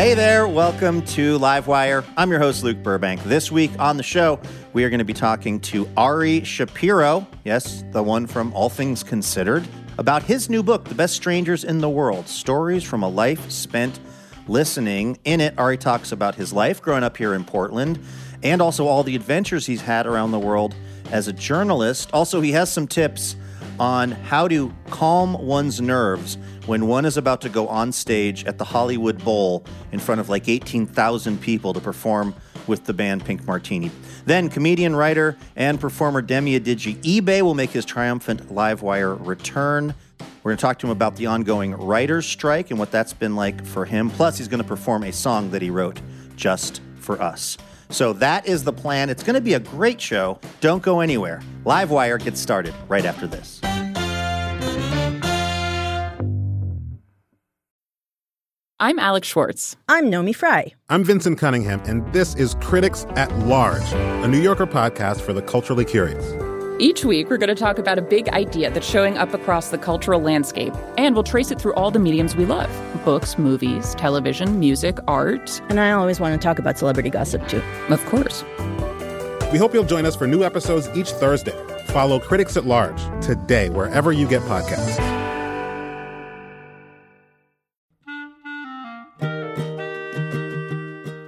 Hey there, welcome to Livewire. I'm your host, Luke Burbank. This week on the show, we are going to be talking to Ari Shapiro, yes, the one from All Things Considered, about his new book, The Best Strangers in the World Stories from a Life Spent Listening. In it, Ari talks about his life growing up here in Portland and also all the adventures he's had around the world as a journalist. Also, he has some tips on how to calm one's nerves when one is about to go on stage at the Hollywood Bowl in front of like 18,000 people to perform with the band Pink Martini. Then, comedian, writer, and performer Demi Adejuyigbe will make his triumphant Livewire return. We're going to talk to him about the ongoing writer's strike and what that's been like for him. Plus, he's going to perform a song that he wrote just for us. So that is the plan. It's going to be a great show. Don't go anywhere. Livewire gets started right after this. I'm Alex Schwartz. I'm Naomi Fry. I'm Vinson Cunningham, and this is Critics at Large, a New Yorker podcast for the culturally curious. Each week, we're going to talk about a big idea that's showing up across the cultural landscape, and we'll trace it through all the mediums we love books, movies, television, music, art. And I always want to talk about celebrity gossip, too. Of course. We hope you'll join us for new episodes each Thursday. Follow Critics at Large today, wherever you get podcasts.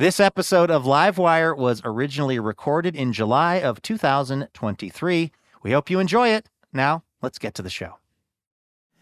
This episode of Livewire was originally recorded in July of 2023. We hope you enjoy it. Now, let's get to the show.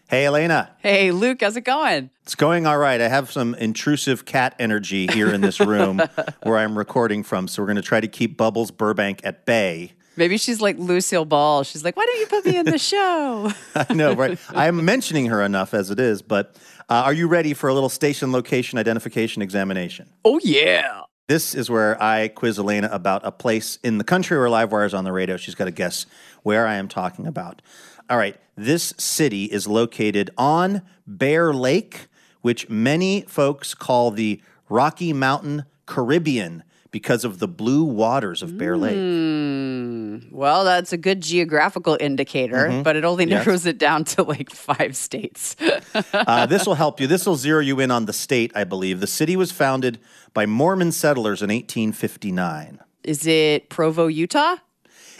Hey, Elena. Hey, Luke, how's it going? It's going all right. I have some intrusive cat energy here in this room where I'm recording from, so we're going to try to keep Bubbles Burbank at bay. Maybe she's like Lucille Ball. She's like, why don't you put me in the show? I know, right? I'm mentioning her enough as it is, but uh, are you ready for a little station location identification examination? oh, yeah. This is where I quiz Elena about a place in the country where Livewire is on the radio. She's got to guess where I am talking about. All right, this city is located on Bear Lake, which many folks call the Rocky Mountain Caribbean because of the blue waters of Bear Lake. Hmm. Well, that's a good geographical indicator, but it only Yes. narrows it down to like five states. Uh, this will help you. This will zero you in on the state, I believe. The city was founded by Mormon settlers in 1859. Is it Provo, Utah?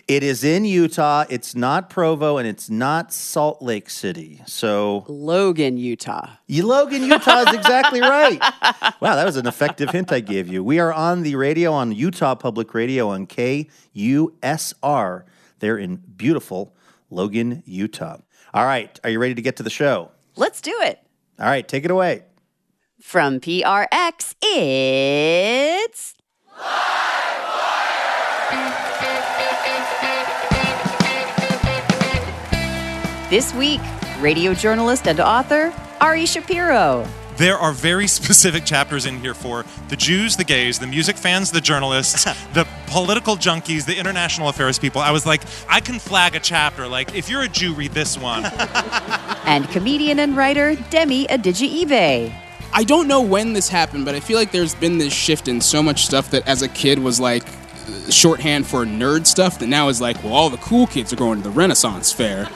It is in Utah. It's not Provo and it's not Salt Lake City. So, Logan, Utah. you- Logan, Utah is exactly right. Wow, that was an effective hint I gave you. We are on the radio on Utah Public Radio on KUSR. They're in beautiful Logan, Utah. All right, are you ready to get to the show? Let's do it. All right, take it away. From PRX, it's. This week, radio journalist and author Ari Shapiro. There are very specific chapters in here for the Jews, the gays, the music fans, the journalists, the political junkies, the international affairs people. I was like, I can flag a chapter. Like, if you're a Jew, read this one. And comedian and writer Demi Adejuyigbe. I don't know when this happened, but I feel like there's been this shift in so much stuff that as a kid was like shorthand for nerd stuff that now is like, well, all the cool kids are going to the Renaissance Fair.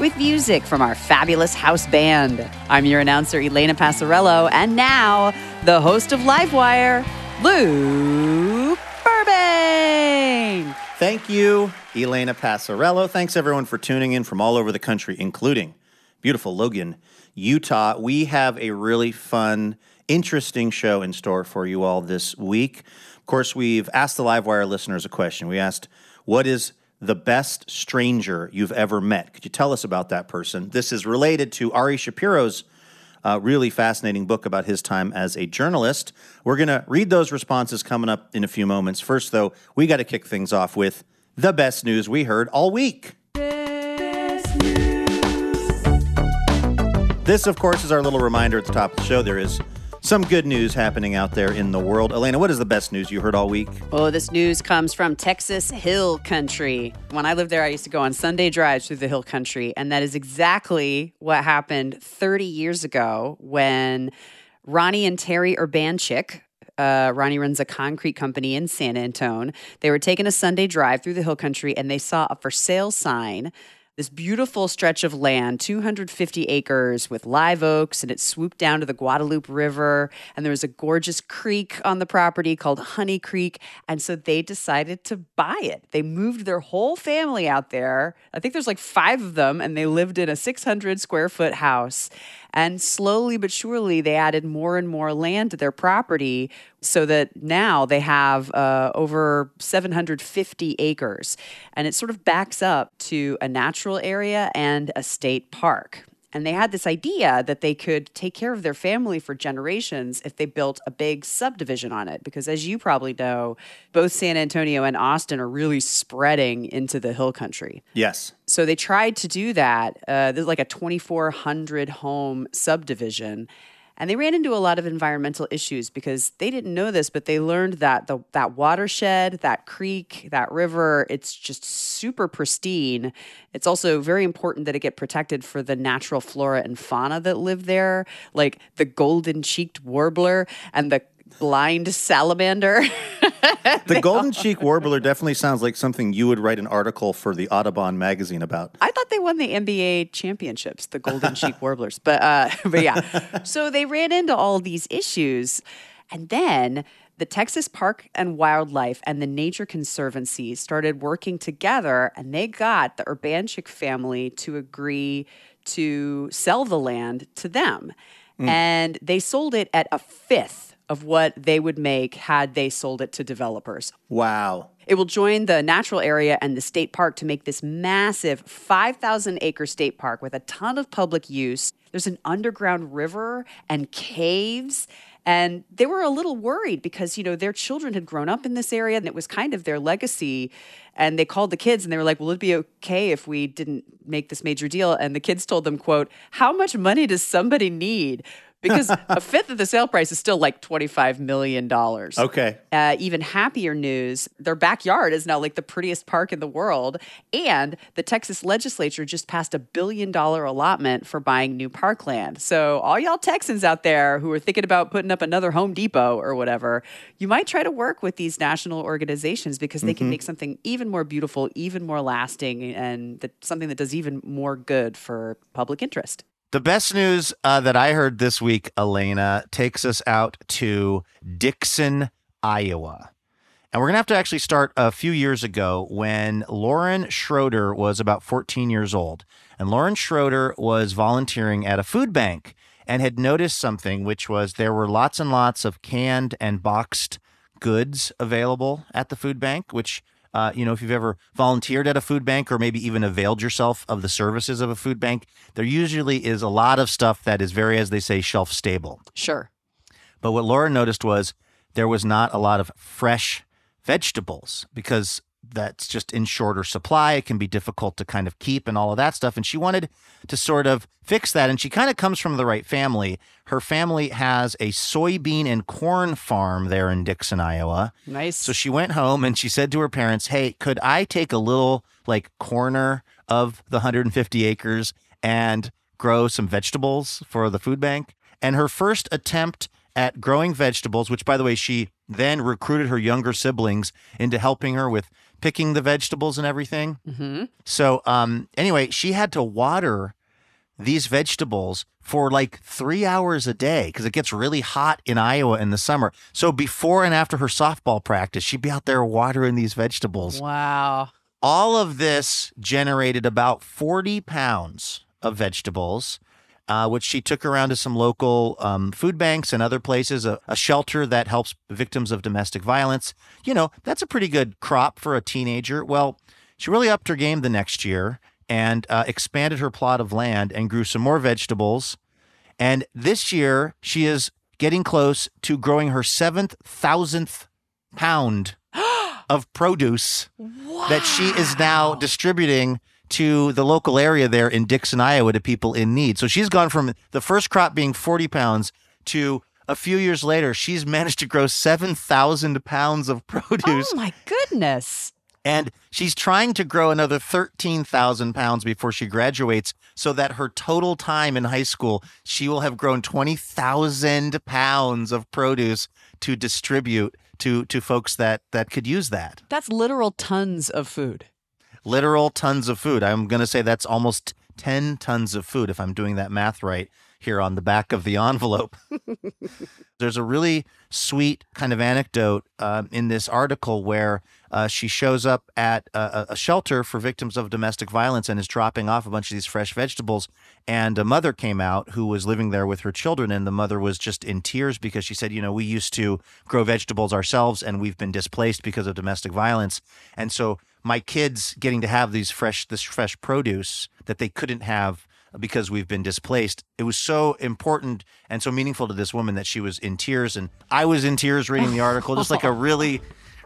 With music from our fabulous house band. I'm your announcer, Elena Passarello, and now the host of Livewire, Luke Burbank. Thank you, Elena Passarello. Thanks everyone for tuning in from all over the country, including beautiful Logan, Utah. We have a really fun, interesting show in store for you all this week. Of course, we've asked the Livewire listeners a question. We asked, What is the best stranger you've ever met? Could you tell us about that person? This is related to Ari Shapiro's Uh, really fascinating book about his time as a journalist. We're going to read those responses coming up in a few moments. First, though, we got to kick things off with the best news we heard all week. This, of course, is our little reminder at the top of the show. There is some good news happening out there in the world. Elena, what is the best news you heard all week? Oh, this news comes from Texas Hill Country. When I lived there, I used to go on Sunday drives through the Hill Country, and that is exactly what happened 30 years ago when Ronnie and Terry Urbanchik, uh, Ronnie runs a concrete company in San Antone. They were taking a Sunday drive through the Hill Country, and they saw a for sale sign this beautiful stretch of land, 250 acres with live oaks, and it swooped down to the Guadalupe River. And there was a gorgeous creek on the property called Honey Creek. And so they decided to buy it. They moved their whole family out there. I think there's like five of them, and they lived in a 600 square foot house. And slowly but surely, they added more and more land to their property so that now they have uh, over 750 acres. And it sort of backs up to a natural area and a state park. And they had this idea that they could take care of their family for generations if they built a big subdivision on it. Because as you probably know, both San Antonio and Austin are really spreading into the hill country. Yes. So they tried to do that. Uh, there's like a 2,400 home subdivision. And they ran into a lot of environmental issues because they didn't know this, but they learned that the that watershed, that creek, that river, it's just super pristine. It's also very important that it get protected for the natural flora and fauna that live there, like the golden cheeked warbler and the blind salamander. The Golden Cheek Warbler definitely sounds like something you would write an article for the Audubon magazine about. I thought they won the NBA championships, the Golden Cheek Warblers. But uh, but yeah, so they ran into all these issues, and then the Texas Park and Wildlife and the Nature Conservancy started working together, and they got the Urbanchik family to agree to sell the land to them, Mm. and they sold it at a fifth of what they would make had they sold it to developers. Wow. It will join the natural area and the state park to make this massive 5,000 acre state park with a ton of public use. There's an underground river and caves. And they were a little worried because, you know, their children had grown up in this area and it was kind of their legacy. And they called the kids and they were like, Will it be okay if we didn't make this major deal? And the kids told them, quote, How much money does somebody need? Because a fifth of the sale price is still like $25 million. Okay. Uh, even happier news their backyard is now like the prettiest park in the world. And the Texas legislature just passed a billion dollar allotment for buying new parkland. So, all y'all Texans out there who are thinking about putting up another Home Depot or whatever, you might try to work with these national organizations because they can make something even more beautiful, even more lasting, and that, something that does even more good for public interest. The best news uh, that I heard this week, Elena, takes us out to Dixon, Iowa. And we're going to have to actually start a few years ago when Lauren Schroeder was about 14 years old. And Lauren Schroeder was volunteering at a food bank and had noticed something, which was there were lots and lots of canned and boxed goods available at the food bank, which uh, you know, if you've ever volunteered at a food bank or maybe even availed yourself of the services of a food bank, there usually is a lot of stuff that is very, as they say, shelf stable. Sure. But what Laura noticed was there was not a lot of fresh vegetables because that's just in shorter supply. It can be difficult to kind of keep and all of that stuff. And she wanted to sort of fix that. And she kind of comes from the right family. Her family has a soybean and corn farm there in Dixon, Iowa. Nice. So she went home and she said to her parents, Hey, could I take a little like corner of the 150 acres and grow some vegetables for the food bank? And her first attempt at growing vegetables, which by the way, she then recruited her younger siblings into helping her with picking the vegetables and everything. hmm So, um, anyway, she had to water these vegetables for like three hours a day because it gets really hot in Iowa in the summer. So, before and after her softball practice, she'd be out there watering these vegetables. Wow. All of this generated about 40 pounds of vegetables. Uh, which she took around to some local um, food banks and other places, a, a shelter that helps victims of domestic violence. You know, that's a pretty good crop for a teenager. Well, she really upped her game the next year and uh, expanded her plot of land and grew some more vegetables. And this year, she is getting close to growing her seventh thousandth pound of produce that she is now distributing to the local area there in Dixon, Iowa, to people in need. So she's gone from the first crop being 40 pounds to a few years later, she's managed to grow 7,000 pounds of produce. Oh my goodness. And she's trying to grow another 13,000 pounds before she graduates so that her total time in high school, she will have grown 20,000 pounds of produce to distribute to, to folks that, that could use that. That's literal tons of food. Literal tons of food. I'm going to say that's almost 10 tons of food if I'm doing that math right here on the back of the envelope. There's a really sweet kind of anecdote uh, in this article where uh, she shows up at a, a shelter for victims of domestic violence and is dropping off a bunch of these fresh vegetables. And a mother came out who was living there with her children, and the mother was just in tears because she said, You know, we used to grow vegetables ourselves and we've been displaced because of domestic violence. And so my kids getting to have these fresh this fresh produce that they couldn't have because we've been displaced. It was so important and so meaningful to this woman that she was in tears and I was in tears reading the article just like a really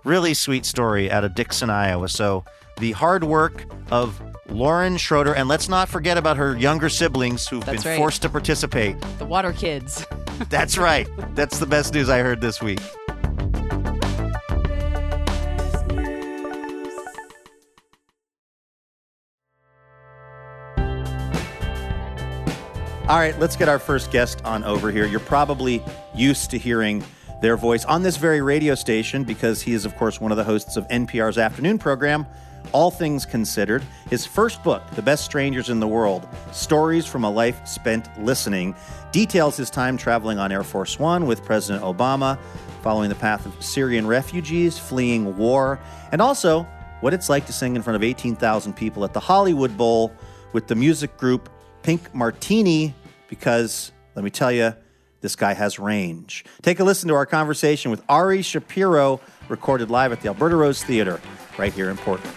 really sweet story out of Dixon, Iowa. So the hard work of Lauren Schroeder and let's not forget about her younger siblings who've That's been right. forced to participate. The water kids. That's right. That's the best news I heard this week. All right, let's get our first guest on over here. You're probably used to hearing their voice on this very radio station because he is, of course, one of the hosts of NPR's afternoon program, All Things Considered. His first book, The Best Strangers in the World Stories from a Life Spent Listening, details his time traveling on Air Force One with President Obama, following the path of Syrian refugees fleeing war, and also what it's like to sing in front of 18,000 people at the Hollywood Bowl with the music group Pink Martini because, let me tell you, this guy has range. Take a listen to our conversation with Ari Shapiro, recorded live at the Alberta Rose Theater right here in Portland.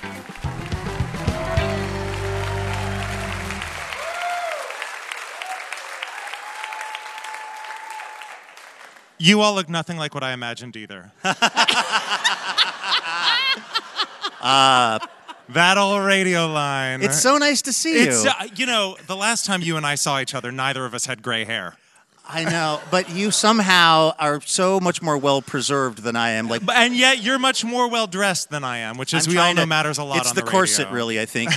You all look nothing like what I imagined either. Uh, that old radio line. It's so nice to see It's, you. uh, you know, the last time you and I saw each other, neither of us had gray hair. I know, but you somehow are so much more well preserved than I am. Like, And yet, you're much more well dressed than I am, which, as I'm we all know, to- matters a lot It's on the, the, corset, really. I think.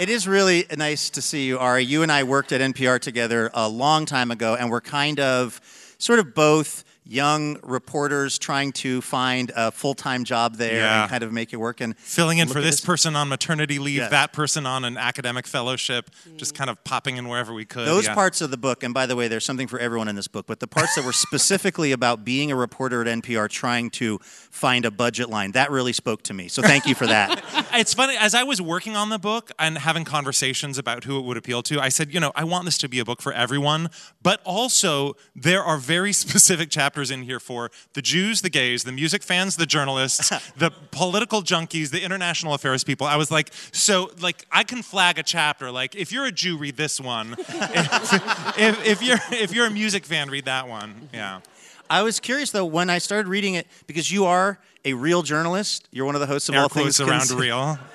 it is really nice to see you, Ari. You and I worked at NPR together a long time ago, and we're kind of, sort of both young reporters trying to find a full-time job there Yeah. and kind of make it work. And Filling in for at this person on maternity leave, that person on an academic fellowship, just kind of popping in wherever we could. Those yeah. parts of the book, and by the way, there's something for everyone in this book, but the parts that were specifically about being a reporter at NPR trying to find a budget line, that really spoke to me. So thank you for that. It's funny, as I was working on the book and having conversations about who it would appeal to, I said, you know, I want this to be a book for everyone, but also there are very specific chapters in here for the Jews, the gays, the music fans, the journalists, the political junkies, the international affairs people. I was like, so, like, I can flag a chapter. Like, if you're a Jew, read this one. if, if, if you're if you're a music fan, read that one. Yeah. I was curious though when I started reading it because you are a real journalist. You're one of the hosts of Air All Things around real.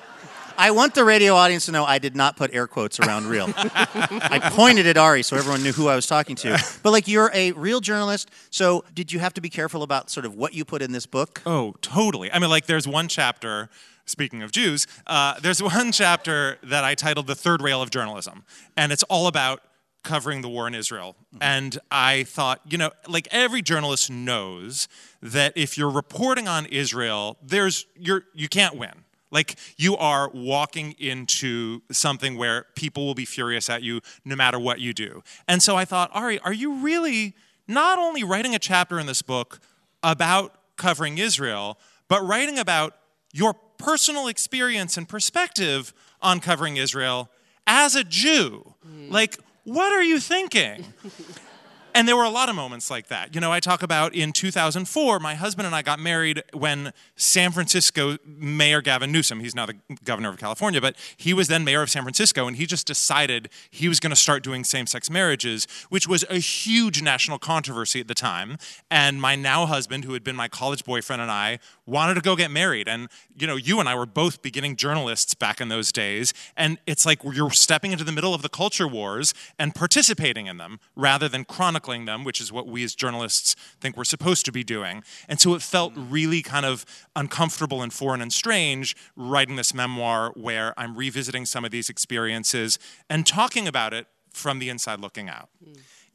I want the radio audience to know I did not put air quotes around real. I pointed at Ari so everyone knew who I was talking to. But like you're a real journalist, so did you have to be careful about sort of what you put in this book? Oh, totally. I mean, like, there's one chapter. Speaking of Jews, uh, there's one chapter that I titled "The Third Rail of Journalism," and it's all about covering the war in Israel. And I thought, you know, like every journalist knows that if you're reporting on Israel, there's you're you can't win. Like you are walking into something where people will be furious at you no matter what you do. And so I thought, Ari, are you really not only writing a chapter in this book about covering Israel, but writing about your personal experience and perspective on covering Israel as a Jew? Mm. Like, what are you thinking? And there were a lot of moments like that. You know, I talk about in 2004, my husband and I got married when San Francisco Mayor Gavin Newsom, he's now the governor of California, but he was then mayor of San Francisco, and he just decided he was going to start doing same sex marriages, which was a huge national controversy at the time. And my now husband, who had been my college boyfriend, and I wanted to go get married. And, you know, you and I were both beginning journalists back in those days. And it's like you're stepping into the middle of the culture wars and participating in them rather than chronicling them, which is what we as journalists think we're supposed to be doing. And so it felt really kind of uncomfortable and foreign and strange writing this memoir where I'm revisiting some of these experiences and talking about it from the inside looking out.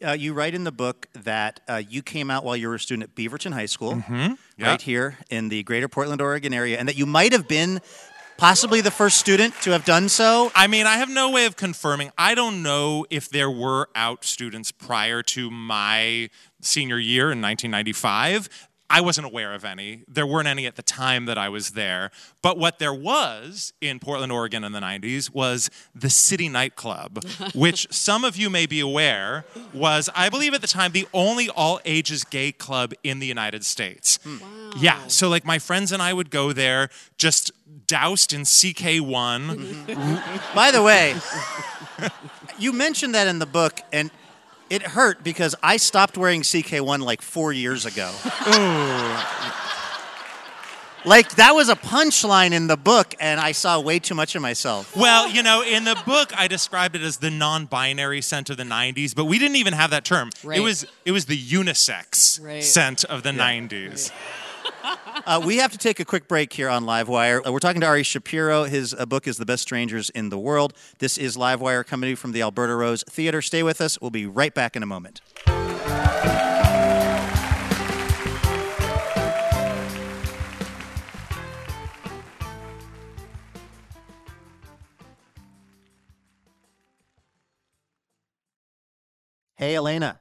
Uh, you write in the book that uh, you came out while you were a student at Beaverton High School, Mm-hmm. Yeah. right here in the greater Portland, Oregon area, and that you might have been possibly the first student to have done so. I mean, I have no way of confirming. I don't know if there were out students prior to my senior year in 1995. I wasn't aware of any. There weren't any at the time that I was there. But what there was in Portland, Oregon in the 90s was the City Nightclub, which some of you may be aware was, I believe at the time, the only all ages gay club in the United States. Hmm. Wow. Yeah, so like my friends and I would go there just doused in CK1. Mm-hmm. By the way, you mentioned that in the book, and it hurt because I stopped wearing CK1 like four years ago. like that was a punchline in the book, and I saw way too much of myself. Well, you know, in the book I described it as the non-binary scent of the 90s, but we didn't even have that term. It was it was the unisex Right. scent of the 90s. Uh, we have to take a quick break here on Livewire. Uh, we're talking to Ari Shapiro. His uh, book is The Best Strangers in the World. This is Livewire coming to you from the Alberta Rose Theater. Stay with us. We'll be right back in a moment. Hey, Elena.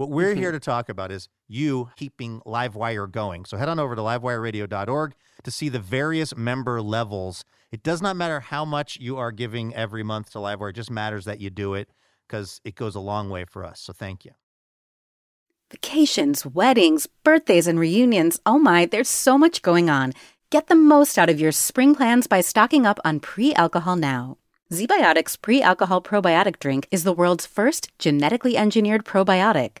What we're here mm-hmm. to talk about is you keeping Livewire going. So head on over to livewireradio.org to see the various member levels. It does not matter how much you are giving every month to Livewire, it just matters that you do it because it goes a long way for us. So thank you. Vacations, weddings, birthdays, and reunions. Oh my, there's so much going on. Get the most out of your spring plans by stocking up on pre alcohol now. ZBiotics pre alcohol probiotic drink is the world's first genetically engineered probiotic.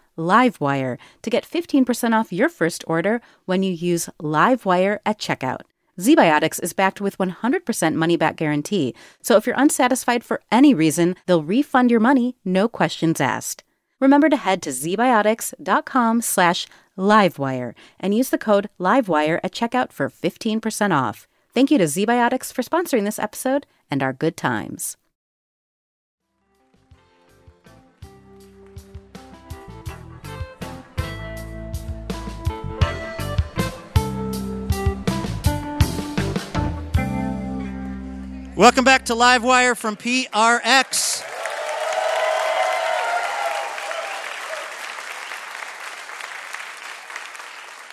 livewire to get 15% off your first order when you use livewire at checkout. ZBiotics is backed with 100% money back guarantee, so if you're unsatisfied for any reason, they'll refund your money, no questions asked. Remember to head to zbiotics.com slash livewire and use the code livewire at checkout for 15% off. Thank you to ZBiotics for sponsoring this episode and our good times. Welcome back to Livewire from PRX.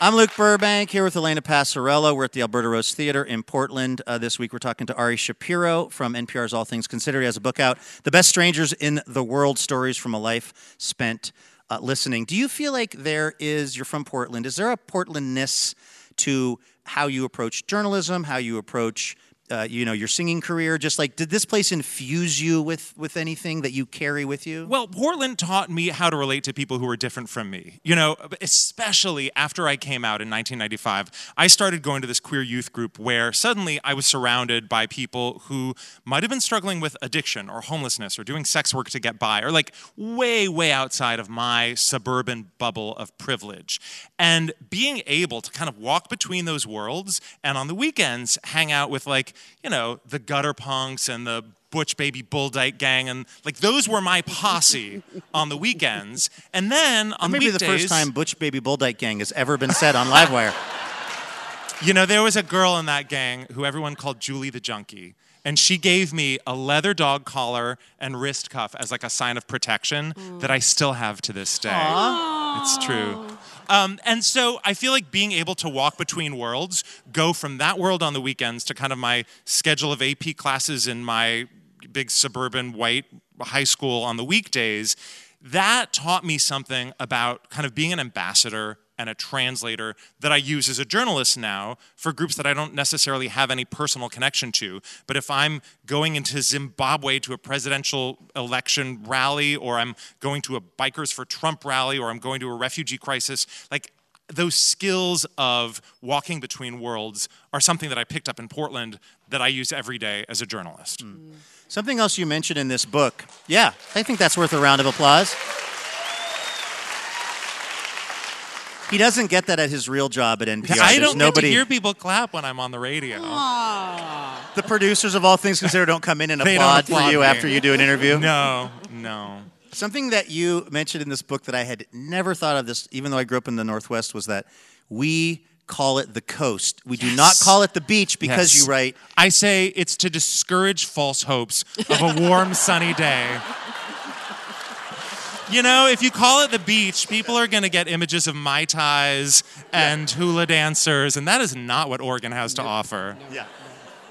I'm Luke Burbank here with Elena Passarello. We're at the Alberta Rose Theater in Portland. Uh, this week we're talking to Ari Shapiro from NPR's All Things Considered. He has a book out, The Best Strangers in the World Stories from a Life Spent uh, Listening. Do you feel like there is, you're from Portland, is there a Portlandness to how you approach journalism, how you approach uh, you know your singing career just like did this place infuse you with with anything that you carry with you Well, Portland taught me how to relate to people who were different from me. You know, especially after I came out in 1995, I started going to this queer youth group where suddenly I was surrounded by people who might have been struggling with addiction or homelessness or doing sex work to get by or like way, way outside of my suburban bubble of privilege. And being able to kind of walk between those worlds and on the weekends hang out with like, you know, the gutter punks and the Butch Baby Bull Dyke gang, and like those were my posse on the weekends. And then on maybe weekdays, the first time butch baby bull dyke gang has ever been said on livewire you know, there was a girl in that gang who everyone called Julie the Junkie. And she gave me a leather dog collar and wrist cuff as like a sign of protection that I still have to this day. It's true. Um, and so I feel like being able to walk between worlds, go from that world on the weekends to kind of my schedule of AP classes in my big suburban white high school on the weekdays, that taught me something about kind of being an ambassador and a translator that I use as a journalist now for groups that I don't necessarily have any personal connection to. But if I'm going into Zimbabwe to a presidential election rally, or I'm going to a Bikers for Trump rally, or I'm going to a refugee crisis, like those skills of walking between worlds are something that I picked up in Portland that I use every day as a journalist. Hmm. Something else you mentioned in this book. Yeah, I think that's worth a round of applause. He doesn't get that at his real job at NPR. I There's don't nobody. get to hear people clap when I'm on the radio. the producers of All Things Considered don't come in and They applaud for you me. after you do an interview. No, no. Something that you mentioned in this book that I had never thought of this, even though I grew up in the Northwest, was that we call it the coast. We do not call it the beach because Yes. you write. I say it's to discourage false hopes of a warm, sunny day. You know, if you call it the beach, people are going to get images of Mai Tais and hula dancers, and that is not what Oregon has to offer. Yeah.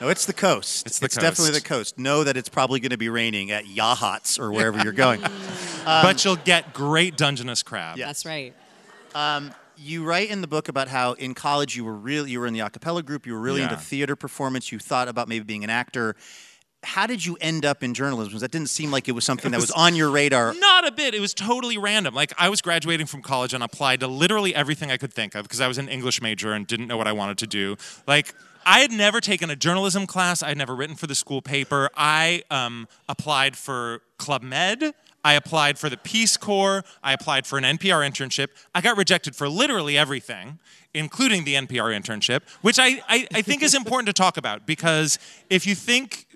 No, it's the coast. It's the it's coast. definitely the coast. coast. Know that it's probably going to be raining at Yachats or wherever you're going. Um, but you'll get great Dungeness crab. Yeah. That's right. Um, you write in the book about how in college you were really you were in the a cappella group you were really Yeah. into theater performance you thought about maybe being an actor how did you end up in journalism? that didn't seem like it was something that was on your radar Not a bit. It was totally random. Like I was graduating from college and applied to literally everything I could think of because I was an English major and didn't know what I wanted to do. Like I had never taken a journalism class. I had never written for the school paper. I um, applied for Club Med. I applied for the Peace Corps. I applied for an NPR internship. I got rejected for literally everything, including the NPR internship, which I, I, I think is important to talk about because if you think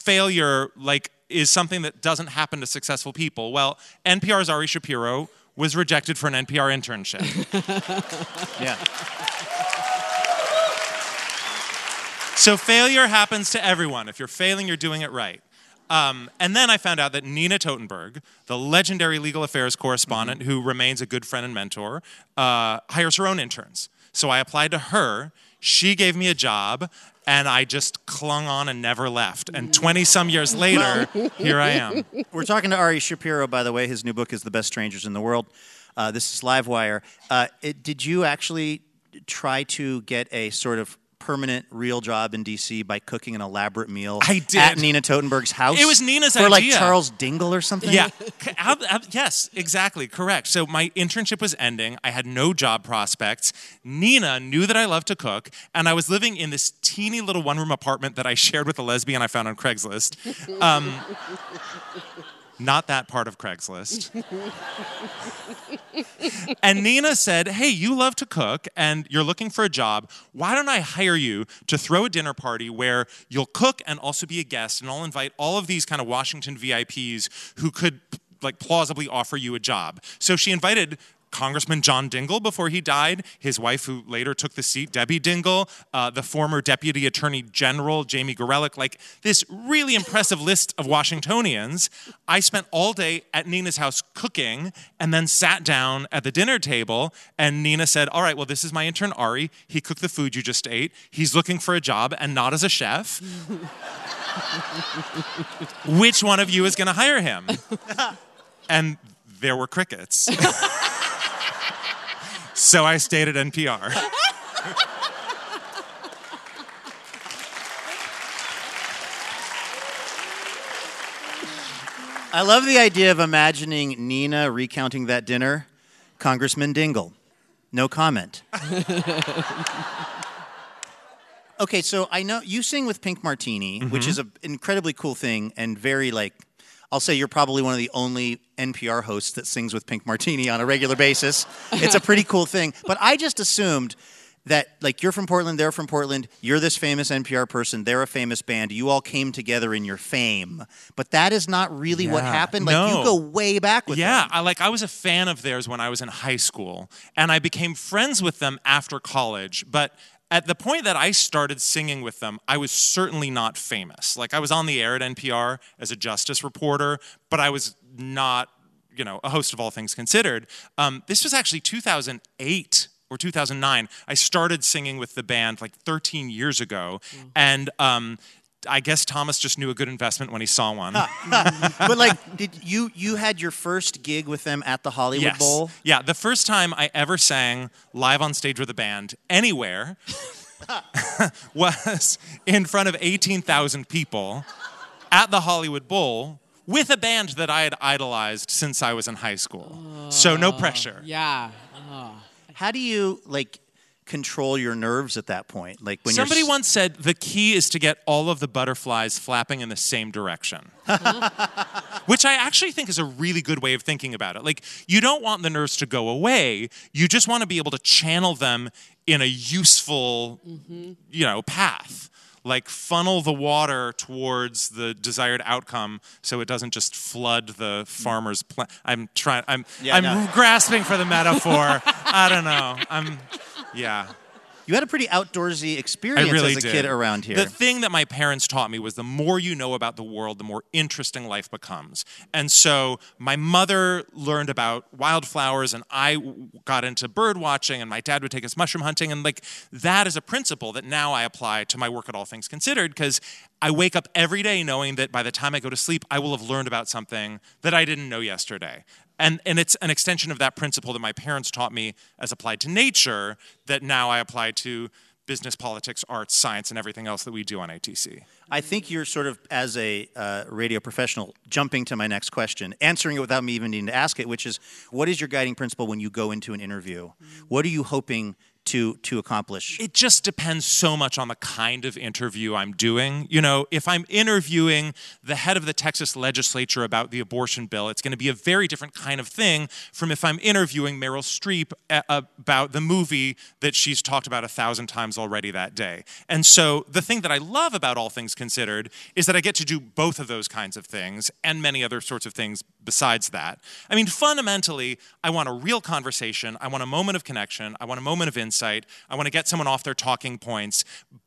failure like is something that doesn't happen to successful people. Well, NPR's Ari Shapiro was rejected for an NPR internship. yeah so failure happens to everyone. If you're failing, you're doing it right. Um, and then I found out that Nina Totenberg, the legendary legal affairs correspondent who remains a good friend and mentor, uh, hires her own interns. So I applied to her. She gave me a job, and I just clung on and never left. And 20 some years later, here I am. we're talking to ari shapiro by the way. His new book is the best strangers in the world. Uh, this is livewire. Uh, it, did you actually try to get a sort of permanent real job in dc by cooking an elaborate meal I did. at nina totenberg's house It was Nina's idea. for like charles dingell or something Yeah. C- ab- ab- yes, exactly. Correct. So my internship was ending. I had no job prospects. Nina knew that I loved to cook, and I was living in this teeny little one room apartment that I shared with a lesbian I found on Craigslist. Um, not that part of Craigslist. and Nina said, Hey, you love to cook and you're looking for a job. Why don't I hire you to throw a dinner party where you'll cook and also be a guest? And I'll invite all of these kind of Washington VIPs who could like plausibly offer you a job. So she invited Congressman John Dingell before he died, his wife, who later took the seat, Debbie Dingell, uh, the former Deputy Attorney General, Jamie Gorelick, like this really impressive list of Washingtonians. I spent all day at Nina's house cooking and then sat down at the dinner table. And Nina said, All right, well, this is my intern Ari. He cooked the food you just ate. He's looking for a job and not as a chef. Which one of you is going to hire him? and there were crickets. so I stayed at NPR. I love the idea of imagining Nina recounting that dinner. Congressman Dingell, no comment. okay, so I know you sing with Pink Martini, which mm-hmm. is an incredibly cool thing and very like. I'll say you're probably one of the only NPR hosts that sings with Pink Martini on a regular basis. It's a pretty cool thing. But I just assumed that like you're from Portland, they're from Portland, you're this famous NPR person, they're a famous band, you all came together in your fame. But that is not really what happened. Like you go way back with yeah, them. I like I was a fan of theirs when I was in high school, and I became friends with them after college. But at the point that I started singing with them, I was certainly not famous. Like I was on the air at NPR as a justice reporter, but I was not, you know, a host of All Things Considered. Um, this was actually 2008 or 2009. I started singing with the band like 13 years ago, and. Um, I guess Thomas just knew a good investment when he saw one. but like did you you had your first gig with them at the Hollywood Yes. Bowl? Yeah, the first time I ever sang live on stage with a band anywhere was in front of 18,000 people at the Hollywood Bowl with a band that I had idolized since I was in high school. so no oh, pressure. Yeah. Uh-huh. How do you like control your nerves at that point? Like when Somebody you're s- once said the key is to get all of the butterflies flapping in the same direction. Which I actually think is a really good way of thinking about it. Like, you don't want the nerves to go away, you just want to be able to channel them in a useful, mm-hmm. you know, path. Like, funnel the water towards the desired outcome so it doesn't just flood the farmer's plant. I'm trying, I'm, Yeah, I'm no. grasping for the metaphor. I don't know. I'm, yeah. you had a pretty outdoorsy experience really as a did. kid around here. The thing that my parents taught me was the more you know about the world, the more interesting life becomes. And so my mother learned about wildflowers, and I got into bird watching, and my dad would take us mushroom hunting. And like that is a principle that now I apply to my work at All Things Considered because I wake up every day knowing that by the time I go to sleep, I will have learned about something that I didn't know yesterday. And, and it's an extension of that principle that my parents taught me as applied to nature that now I apply to business, politics, arts, science, and everything else that we do on ATC. I think you're sort of, as a uh, radio professional, jumping to my next question, answering it without me even needing to ask it, which is, what is your guiding principle when you go into an interview? What are you hoping to to accomplish? It just depends so much on the kind of interview I'm doing. You know, if I'm interviewing the head of the Texas legislature about the abortion bill, it's going to be a very different kind of thing from if I'm interviewing Meryl Streep a- about the movie that she's talked about a thousand times already that day. And so the thing that I love about All Things Considered is that I get to do both of those kinds of things and many other sorts of things besides that. I mean, fundamentally, I want a real conversation. I want a moment of connection. I want a moment of insight. I want to get someone off their talking points.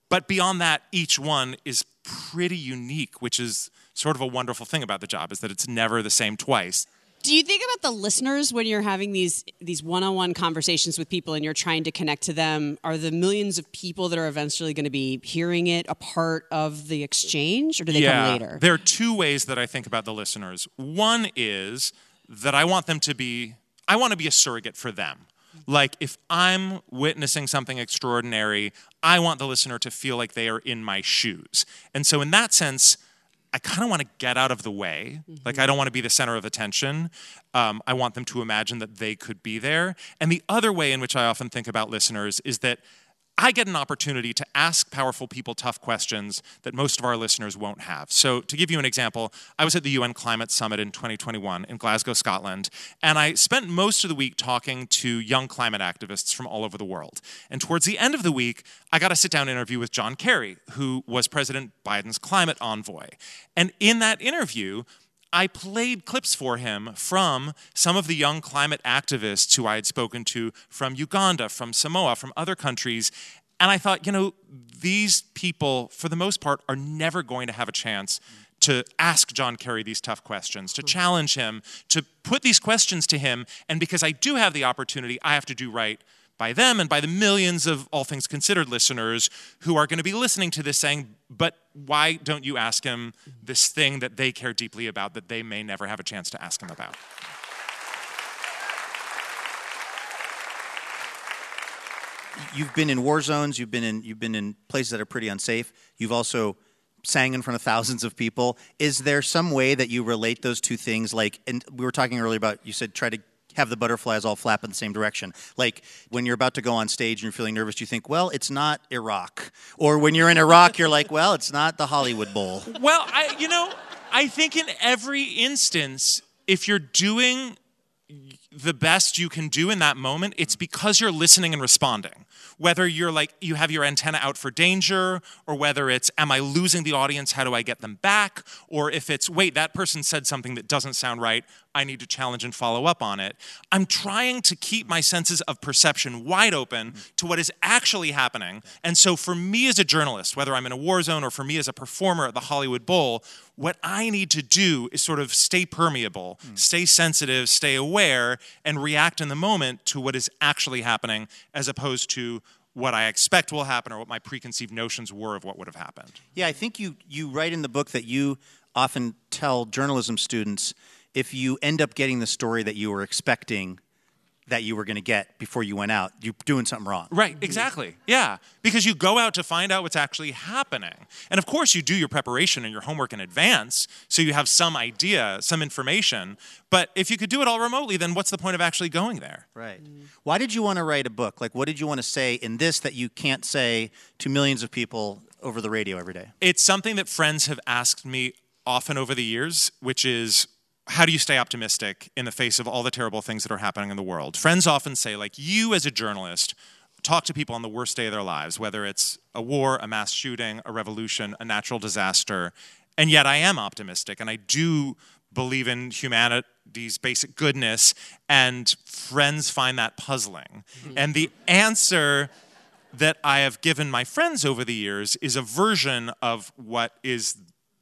But beyond that, each one is pretty unique, which is sort of a wonderful thing about the job is that it's never the same twice. Do you think about the listeners when you're having these these one-on-one conversations with people and you're trying to connect to them? Are the millions of people that are eventually going to be hearing it a part of the exchange, or do they yeah, come later? There are two ways that I think about the listeners. One is that I want them to be, I want to be a surrogate for them. Like if I'm witnessing something extraordinary, I want the listener to feel like they are in my shoes. And so, in that sense, I kind of want to get out of the way. Like, I don't want to be the center of attention. Um, I want them to imagine that they could be there. And the other way in which I often think about listeners is that I get an opportunity to ask powerful people tough questions that most of our listeners won't have. So, to give you an example, I was at the UN Climate Summit in 2021 in Glasgow, Scotland, and I spent most of the week talking to young climate activists from all over the world. And towards the end of the week, I got a sit down interview with John Kerry, who was President Biden's climate envoy. And in that interview, I played clips for him from some of the young climate activists who I had spoken to from Uganda, from Samoa, from other countries. And I thought, you know, these people, for the most part, are never going to have a chance to ask John Kerry these tough questions, to hmm. challenge him, to put these questions to him. And because I do have the opportunity, I have to do right by them and by the millions of All Things Considered listeners who are going to be listening to this saying, but why don't you ask him this thing that they care deeply about that they may never have a chance to ask him about? You've been in war zones. You've been in you've been in places that are pretty unsafe. You've also sang in front of thousands of people. Is there some way that you relate those two things? Like, and we were talking earlier about you said try to have the butterflies all flap in the same direction. Like when you're about to go on stage and you're feeling nervous, you think, well, it's not Iraq. Or when you're in Iraq, you're like, well, it's not the Hollywood Bowl. Well, I, you know, I think in every instance, if you're doing the best you can do in that moment, it's because you're listening and responding. Whether you're like, you have your antenna out for danger, or whether it's, am I losing the audience? How do I get them back? Or if it's, wait, that person said something that doesn't sound right. I need to challenge and follow up on it. I'm trying to keep my senses of perception wide open to what is actually happening. And so, for me as a journalist, whether I'm in a war zone or for me as a performer at the Hollywood Bowl, what I need to do is sort of stay permeable, hmm. stay sensitive, stay aware, and react in the moment to what is actually happening as opposed to what I expect will happen or what my preconceived notions were of what would have happened. Yeah, I think you you write in the book that you often tell journalism students if you end up getting the story that you were expecting that you were going to get before you went out, you're doing something wrong. Right, exactly. Yeah, because you go out to find out what's actually happening. And of course, you do your preparation and your homework in advance, so you have some idea, some information. But if you could do it all remotely, then what's the point of actually going there? Right. Mm-hmm. Why did you want to write a book? Like, what did you want to say in this that you can't say to millions of people over the radio every day? It's something that friends have asked me often over the years, which is how do you stay optimistic in the face of all the terrible things that are happening in the world? Friends often say, like, you as a journalist, talk to people on the worst day of their lives, whether it's a war, a mass shooting, a revolution, a natural disaster. And yet I am optimistic and I do believe in humanity's basic goodness, and friends find that puzzling. Mm-hmm. And the answer that I have given my friends over the years is a version of what is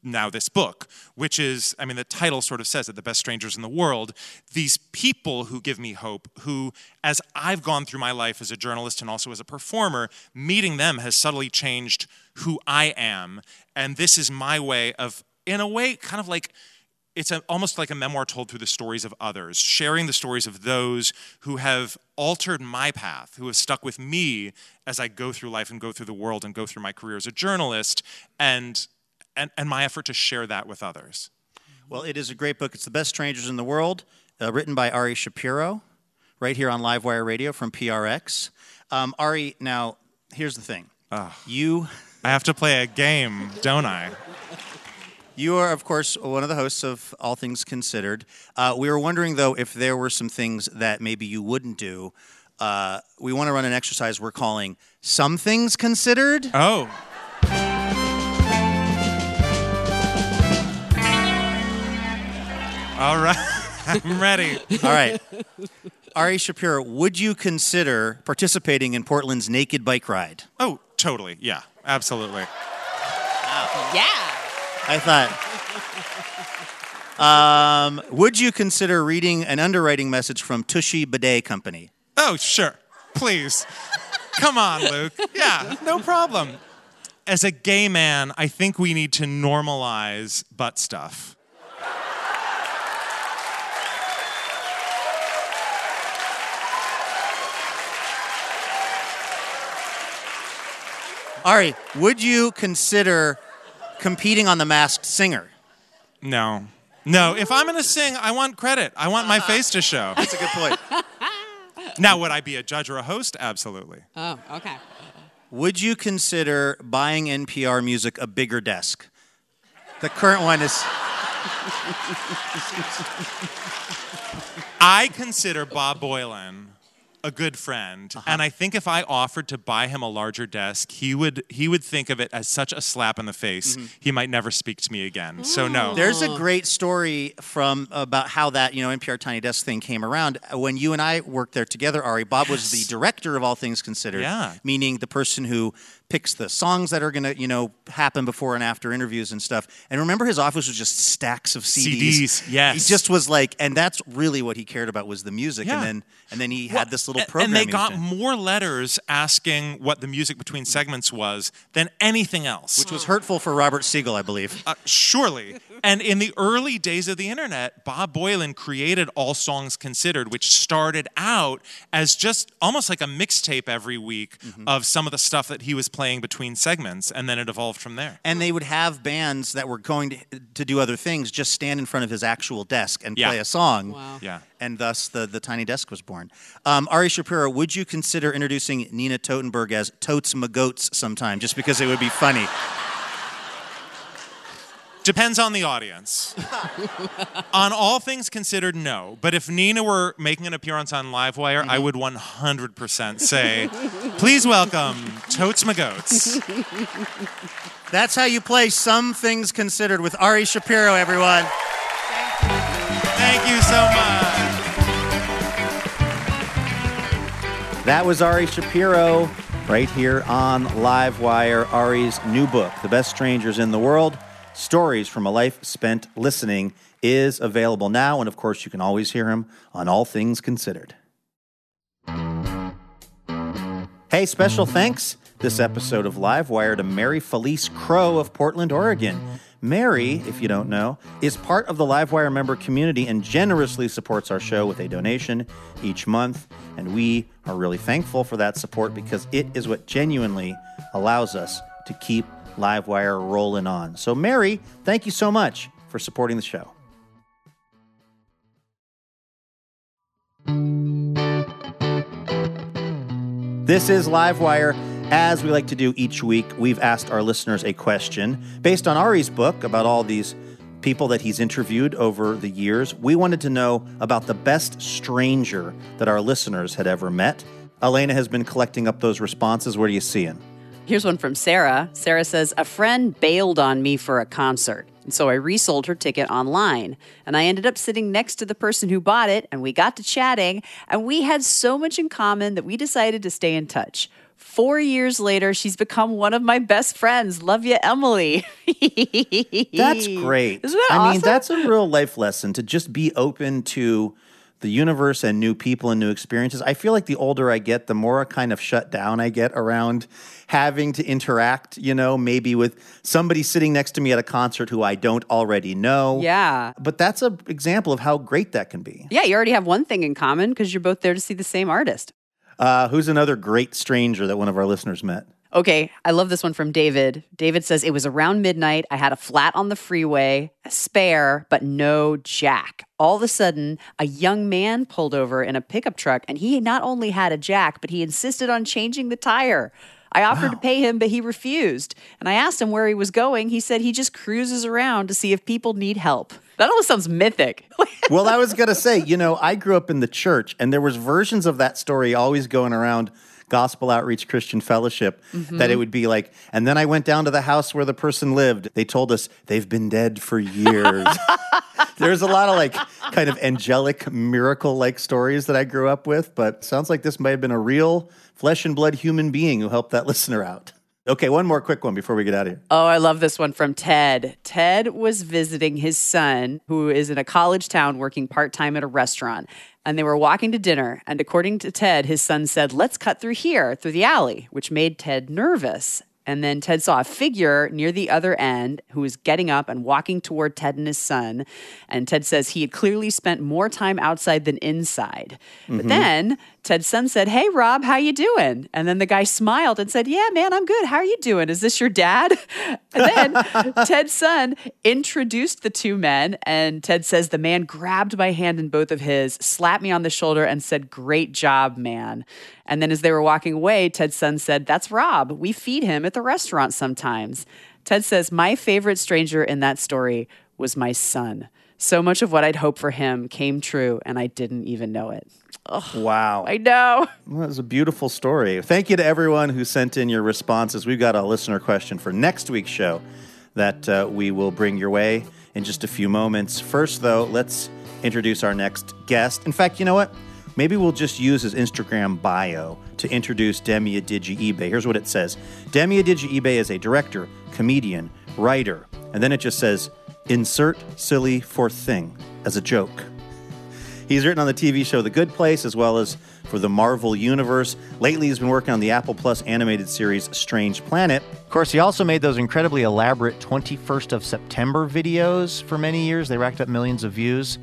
now this book, which is, I mean, the title sort of says it, The Best Strangers in the World. These people who give me hope, who, as I've gone through my life as a journalist and also as a performer, meeting them has subtly changed who I am. And this is my way of, in a way, kind of like, it's a, almost like a memoir told through the stories of others, sharing the stories of those who have altered my path, who have stuck with me as I go through life and go through the world and go through my career as a journalist, and, and, and my effort to share that with others. Well, it is a great book. It's The Best Strangers in the World, uh, written by Ari Shapiro, right here on Livewire Radio from PRX. Um, Ari, now, here's the thing. You. I have to play a game, don't I? You are, of course, one of the hosts of All Things Considered. Uh, we were wondering, though, if there were some things that maybe you wouldn't do. Uh, we want to run an exercise we're calling Some Things Considered. Oh. All right. I'm ready. All right. Ari Shapiro, would you consider participating in Portland's Naked Bike Ride? Oh, totally. Yeah, absolutely. Yeah. I thought. Um, would you consider reading an underwriting message from Tushy Bidet Company? Oh, sure. Please. Come on, Luke. Yeah, no problem. As a gay man, I think we need to normalize butt stuff. Ari, would you consider competing on The Masked Singer? No. No, if I'm going to sing, I want credit. I want my ah. face to show. That's a good point. Now, would I be a judge or a host? Absolutely. Oh, okay. Would you consider buying NPR Music a bigger desk? The current one is. I consider Bob Boilen a good friend, uh-huh. and I think if I offered to buy him a larger desk, he would he would think of it as such a slap in the face. Mm-hmm. He might never speak to me again. So no. There's a great story from about how that you know NPR Tiny Desk thing came around. When you and I worked there together, Ari, Bob was the director of All Things Considered. Yeah. meaning the person who picks the songs that are going to you know happen before and after interviews and stuff. And remember, his office was just stacks of CDs. CDs, yes. he just was like, and that's really what he cared about was the music. Yeah. And then and then he Well, had this little program. And they he got doing, more letters asking what the music between segments was than anything else. which was hurtful for Robert Siegel, I believe. Uh, surely. And in the early days of the internet, Bob Boilen created All Songs Considered, which started out as just almost like a mixtape every week Mm-hmm. of some of the stuff that he was playing between segments, and then it evolved from there. and they would have bands that were going to, to do other things just stand in front of his actual desk and Yeah. play a song. Wow. Yeah. And thus the, the tiny desk was born. Um, Ari Shapiro, would you consider introducing Nina Totenberg as Totes Magoats sometime, just because it would be funny? Depends on the audience. on all things considered, no. But if Nina were making an appearance on Livewire, I mm-hmm. would 100% say, please welcome Totes Magoats. That's how you play Some Things Considered with Ari Shapiro, everyone. Thank you so much. That was Ari Shapiro right here on Livewire. Ari's new book, The Best Strangers in the World Stories from a Life Spent Listening, is available now. And of course, you can always hear him on All Things Considered. Hey, special thanks this episode of Livewire to Mary Felice Crow of Portland, Oregon. Mary, if you don't know, is part of the Livewire member community and generously supports our show with a donation each month. And we are really thankful for that support because it is what genuinely allows us to keep Livewire rolling on. So, Mary, thank you so much for supporting the show. This is Livewire. As we like to do each week, we've asked our listeners a question based on Ari's book about all these people that he's interviewed over the years. We wanted to know about the best stranger that our listeners had ever met. Elena has been collecting up those responses. What are you seeing? Here's one from Sarah. Sarah says, A friend bailed on me for a concert. And so I resold her ticket online. And I ended up sitting next to the person who bought it, and we got to chatting. And we had so much in common that we decided to stay in touch. Four years later, she's become one of my best friends. Love you, Emily. That's great. Isn't that I mean, that's a real life lesson to just be open to the universe and new people and new experiences. I feel like the older I get, the more kind of shut down I get around having to interact, you know, maybe with somebody sitting next to me at a concert who I don't already know. Yeah. But that's an example of how great that can be. Yeah, you already have one thing in common because you're both there to see the same artist. Uh, who's another great stranger that one of our listeners met? Okay, I love this one from David. David says it was around midnight. I had a flat on the freeway, a spare, but no jack. All of a sudden, a young man pulled over in a pickup truck, and he not only had a jack, but he insisted on changing the tire. I offered to pay him, but he refused. And I asked him where he was going. He said he just cruises around to see if people need help. That almost sounds mythic. well, I was going to say, you know, I grew up in the church and there was versions of that story always going around Gospel Outreach Christian Fellowship mm-hmm. that it would be like, and then I went down to the house where the person lived. They told us they've been dead for years. There's a lot of like kind of angelic miracle like stories that I grew up with, but sounds like this might have been a real flesh and blood human being who helped that listener out. Okay, one more quick one before we get out of here. Oh, I love this one from Ted. Ted was visiting his son, who is in a college town working part time at a restaurant. And they were walking to dinner. And according to Ted, his son said, Let's cut through here, through the alley, which made Ted nervous. And then Ted saw a figure near the other end who was getting up and walking toward Ted and his son. And Ted says he had clearly spent more time outside than inside. But mm-hmm. then Ted's son said, "Hey Rob, how you doing?" And then the guy smiled and said, "Yeah, man, I'm good. How are you doing? Is this your dad?" And then Ted's son introduced the two men, and Ted says the man grabbed my hand in both of his, slapped me on the shoulder, and said, "Great job, man." And then as they were walking away, Ted's son said, "That's Rob. We feed him at the restaurant sometimes." Ted says, "My favorite stranger in that story was my son." So much of what I'd hoped for him came true, and I didn't even know it. Wow. I know. Well, that was a beautiful story. Thank you to everyone who sent in your responses. We've got a listener question for next week's show that uh, we will bring your way in just a few moments. First, though, let's introduce our next guest. In fact, you know what? Maybe we'll just use his Instagram bio to introduce Demi Adejuyigbe. Here's what it says Demi Adejuyigbe is a director, comedian, writer, and then it just says, insert silly fourth thing as a joke. He's written on the TV show The Good Place as well as for the Marvel Universe. Lately, he's been working on the Apple Plus animated series Strange Planet. Of course, he also made those incredibly elaborate 21st of September videos for many years. They racked up millions of views.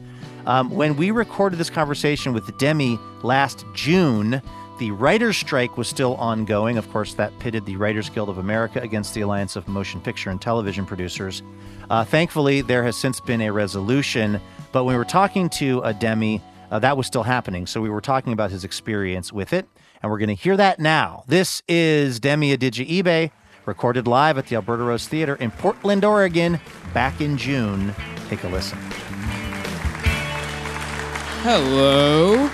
Um, when we recorded this conversation with Demi last June, the writer's strike was still ongoing. Of course, that pitted the Writers Guild of America against the Alliance of Motion Picture and Television Producers. Uh, thankfully, there has since been a resolution. But when we were talking to uh, Demi, uh, that was still happening. So we were talking about his experience with it, and we're going to hear that now. This is Demi Adigi eBay, recorded live at the Alberta Rose Theater in Portland, Oregon, back in June. Take a listen. Hello.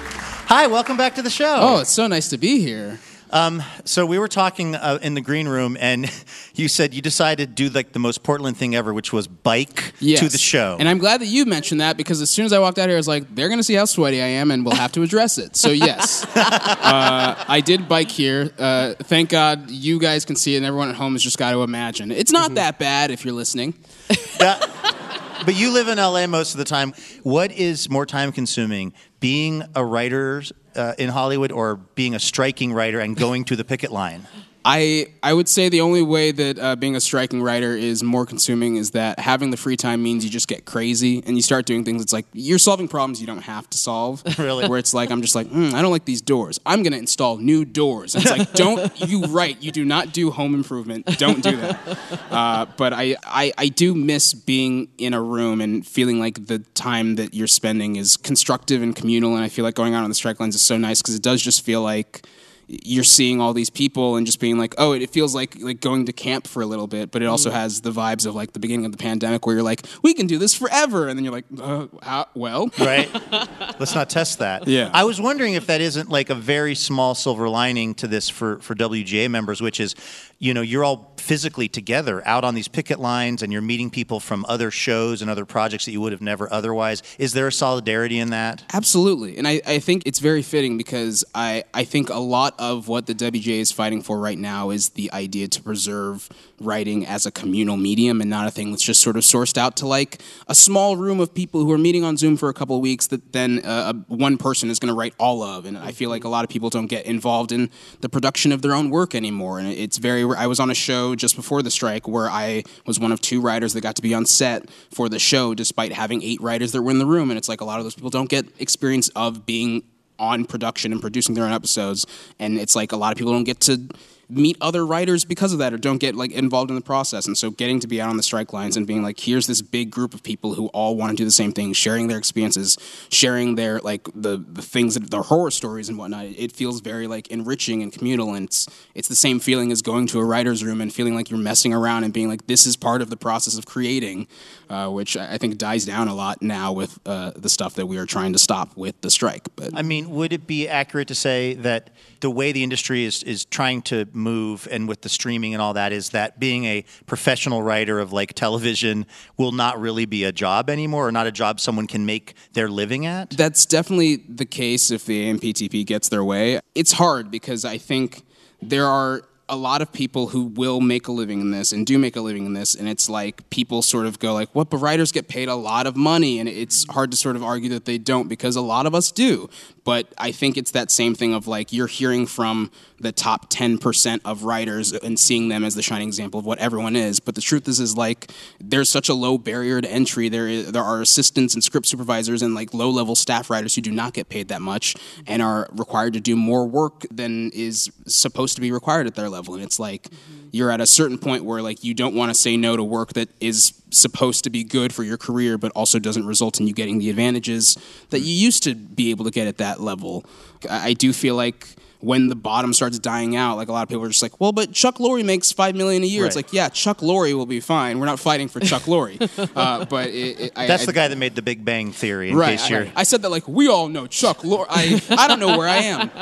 Hi, welcome back to the show. Oh, it's so nice to be here. Um, so we were talking uh, in the green room, and you said you decided to do like the most Portland thing ever, which was bike Yes. to the show. And I'm glad that you mentioned that because as soon as I walked out here, I was like, they're going to see how sweaty I am and we'll have to address it. So, yes, uh, I did bike here. Uh, thank God you guys can see it and everyone at home has just got to imagine. It's not Mm-hmm. that bad if you're listening. but you live in LA most of the time. What is more time consuming, being a writer uh, in Hollywood or being a striking writer and going to the picket line? I I would say the only way that uh, being a striking writer is more consuming is that having the free time means you just get crazy and you start doing things. It's like you're solving problems you don't have to solve. Really? Where it's like I'm just like "Hmm, I don't like these doors. I'm going to install new doors. And it's like don't you write. You do not do home improvement. Don't do that. Uh, but I, I I do miss being in a room and feeling like the time that you're spending is constructive and communal. And I feel like going out on the strike lines is so nice because it does just feel like you're seeing all these people and just being like, oh, it, feels like like going to camp for a little bit, but it also has the vibes of like the beginning of the pandemic where you're like, we can do this forever, and then you're like, uh, how, well, Right? Let's not test that. Yeah. I was wondering if that isn't like a very small silver lining to this for, for WGA members, which is, you know, you're all physically together out on these picket lines and you're meeting people from other shows and other projects that you would have never otherwise. Is there a solidarity in that? Absolutely. And I, I think it's very fitting because I, I think a lot of what the WGA is fighting for right now is the idea to preserve writing as a communal medium and not a thing that's just sort of sourced out to like a small room of people who are meeting on Zoom for a couple of weeks that then uh, one person is going to write all of. And I feel like a lot of people don't get involved in the production of their own work anymore. And it's very, I was on a show just before the strike where I was one of two writers that got to be on set for the show despite having eight writers that were in the room. And it's like a lot of those people don't get experience of being on production and producing their own episodes. And it's like a lot of people don't get to meet other writers because of that or don't get like involved in the process. And so getting to be out on the strike lines and being like here's this big group of people who all want to do the same thing sharing their experiences sharing their like the, the things that their horror stories and whatnot it feels very like enriching and communal. And it's it's the same feeling as going to a writer's room and feeling like you're messing around and being like this is part of the process of creating uh, which I think dies down a lot now with uh, the stuff that we are trying to stop with the strike but I mean, would it be accurate to say that the way the industry is, is trying to move and with the streaming and all that is that being a professional writer of like television will not really be a job anymore or not a job someone can make their living at? That's definitely the case if the AMPTP gets their way. It's hard because I think there are a lot of people who will make a living in this and do make a living in this and it's like people sort of go like what but writers get paid a lot of money? And it's hard to sort of argue that they don't because a lot of us do. But i think it's that same thing of like you're hearing from the top 10% of writers and seeing them as the shining example of what everyone is. But the truth is is like there's such a low barrier to entry. There is, there are assistants and script supervisors and like low level staff writers who do not get paid that much and are required to do more work than is supposed to be required at their level level, and it's like you're at a certain point where like you don't want to say no to work that is supposed to be good for your career, but also doesn't result in you getting the advantages that you used to be able to get at that level. I, I do feel like when the bottom starts dying out, like a lot of people are just like, well, but Chuck Lorre makes five million a year. It's like, yeah, Chuck Lorre will be fine. We're not fighting for Chuck Lorre, uh, but it, it, I, That's I, the guy that made the Big Bang Theory. In Right, case I, you're, I said that like we all know Chuck Lorre. I I don't know where I am.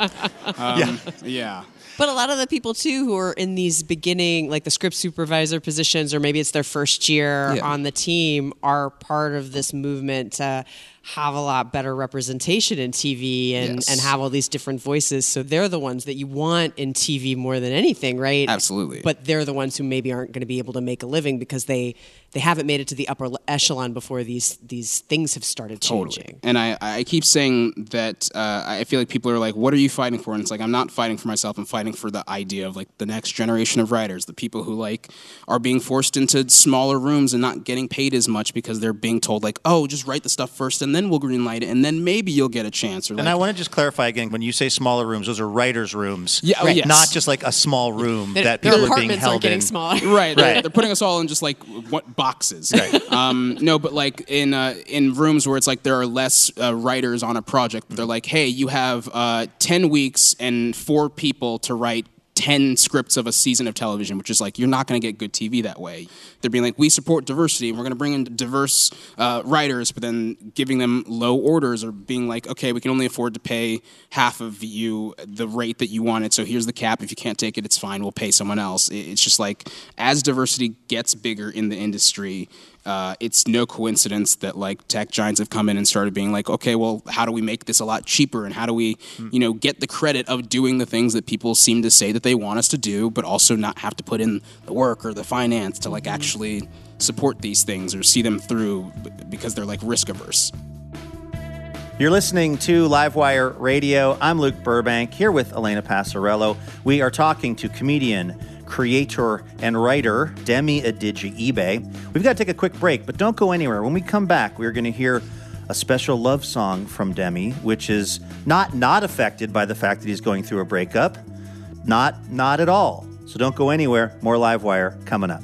Um, yeah. But a lot of the people too who are in these beginning, like the script supervisor positions, or maybe it's their first year Yeah. on the team, are part of this movement to have a lot better representation in TV and, Yes. and have all these different voices. So they're the ones that you want in TV more than anything, right? Absolutely. But they're the ones who maybe aren't going to be able to make a living because they they haven't made it to the upper echelon before these these things have started changing. And I, I keep saying that uh, I feel like people are like, what are you fighting for? And it's like, I'm not fighting for myself. I'm fighting for the idea of like the next generation of writers, the people who like are being forced into smaller rooms and not getting paid as much because they're being told like, oh, just write the stuff first and then we'll greenlight it and then maybe you'll get a chance. Or and like, I want to just clarify again when you say smaller rooms, those are writers' rooms. Yeah, oh, Right. yes. Not just like a small room Their- that people are being apartments held aren't getting in. smaller. right, they're, Right. they're putting us all in just like what boxes. Um, no, but like in uh, in rooms where it's like there are less uh, writers on a project, but they're like, hey, you have uh, ten weeks and four people to write. 10 scripts of a season of television, which is like, you're not going to get good TV that way. They're being like, we support diversity and we're going to bring in diverse uh, writers, but then giving them low orders or being like, okay, we can only afford to pay half of you the rate that you wanted. So here's the cap. If you can't take it, it's fine. We'll pay someone else. It's just like, as diversity gets bigger in the industry, uh, it's no coincidence that like tech giants have come in and started being like, okay, well, how do we make this a lot cheaper, and how do we, you know, get the credit of doing the things that people seem to say that they want us to do, but also not have to put in the work or the finance to like actually support these things or see them through because they're like risk averse. You're listening to Livewire Radio. I'm Luke Burbank here with Elena Passarello. We are talking to comedian, creator, and writer Demi Adejuyigbe. We've got to take a quick break, but don't go anywhere. When we come back, we're going to hear a special love song from Demi, which is not not affected by the fact that he's going through a breakup. Not not at all. So don't go anywhere. More Livewire coming up.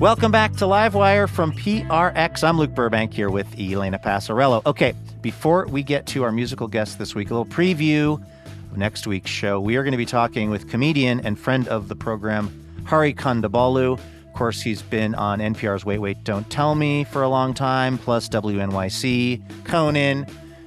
Welcome back to Livewire from PRX. I'm Luke Burbank here with Elena Passarello. Okay, before we get to our musical guest this week, a little preview of next week's show. We are going to be talking with comedian and friend of the program, Hari Kondabolu. Of course, he's been on NPR's Wait, Wait, Don't Tell Me for a long time, plus WNYC, Conan,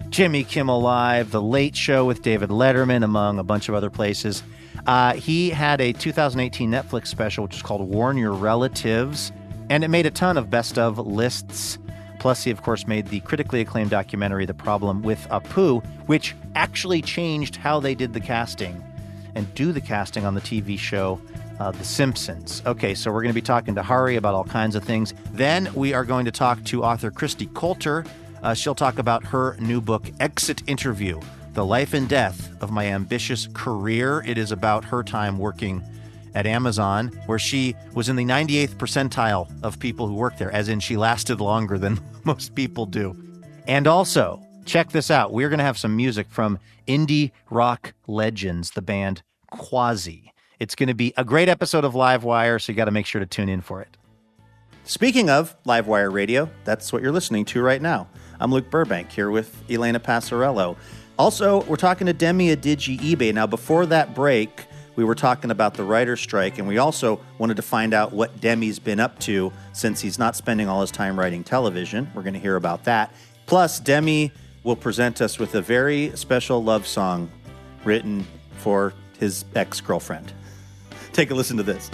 Jimmy Kimmel Live, The Late Show with David Letterman, among a bunch of other places. Uh, he had a 2018 Netflix special, which is called Warn Your Relatives, and it made a ton of best of lists. Plus, he, of course, made the critically acclaimed documentary The Problem with Apu, which actually changed how they did the casting and do the casting on the TV show uh, The Simpsons. Okay, so we're going to be talking to Hari about all kinds of things. Then we are going to talk to author Kristi Coulter. Uh, she'll talk about her new book, Exit Interview The Life and Death of My Ambitious Career. It is about her time working at Amazon, where she was in the 98th percentile of people who work there, as in she lasted longer than most people do. And also, check this out. We're going to have some music from indie rock legends, the band Quasi. It's going to be a great episode of Livewire, so you got to make sure to tune in for it. Speaking of Livewire Radio, that's what you're listening to right now. I'm Luke Burbank here with Elena Passarello. Also, we're talking to Demi Adejuyigbe. Now, before that break, we were talking about the writer's strike, and we also wanted to find out what Demi's been up to since he's not spending all his time writing television. We're going to hear about that. Plus, Demi will present us with a very special love song written for his ex girlfriend. Take a listen to this.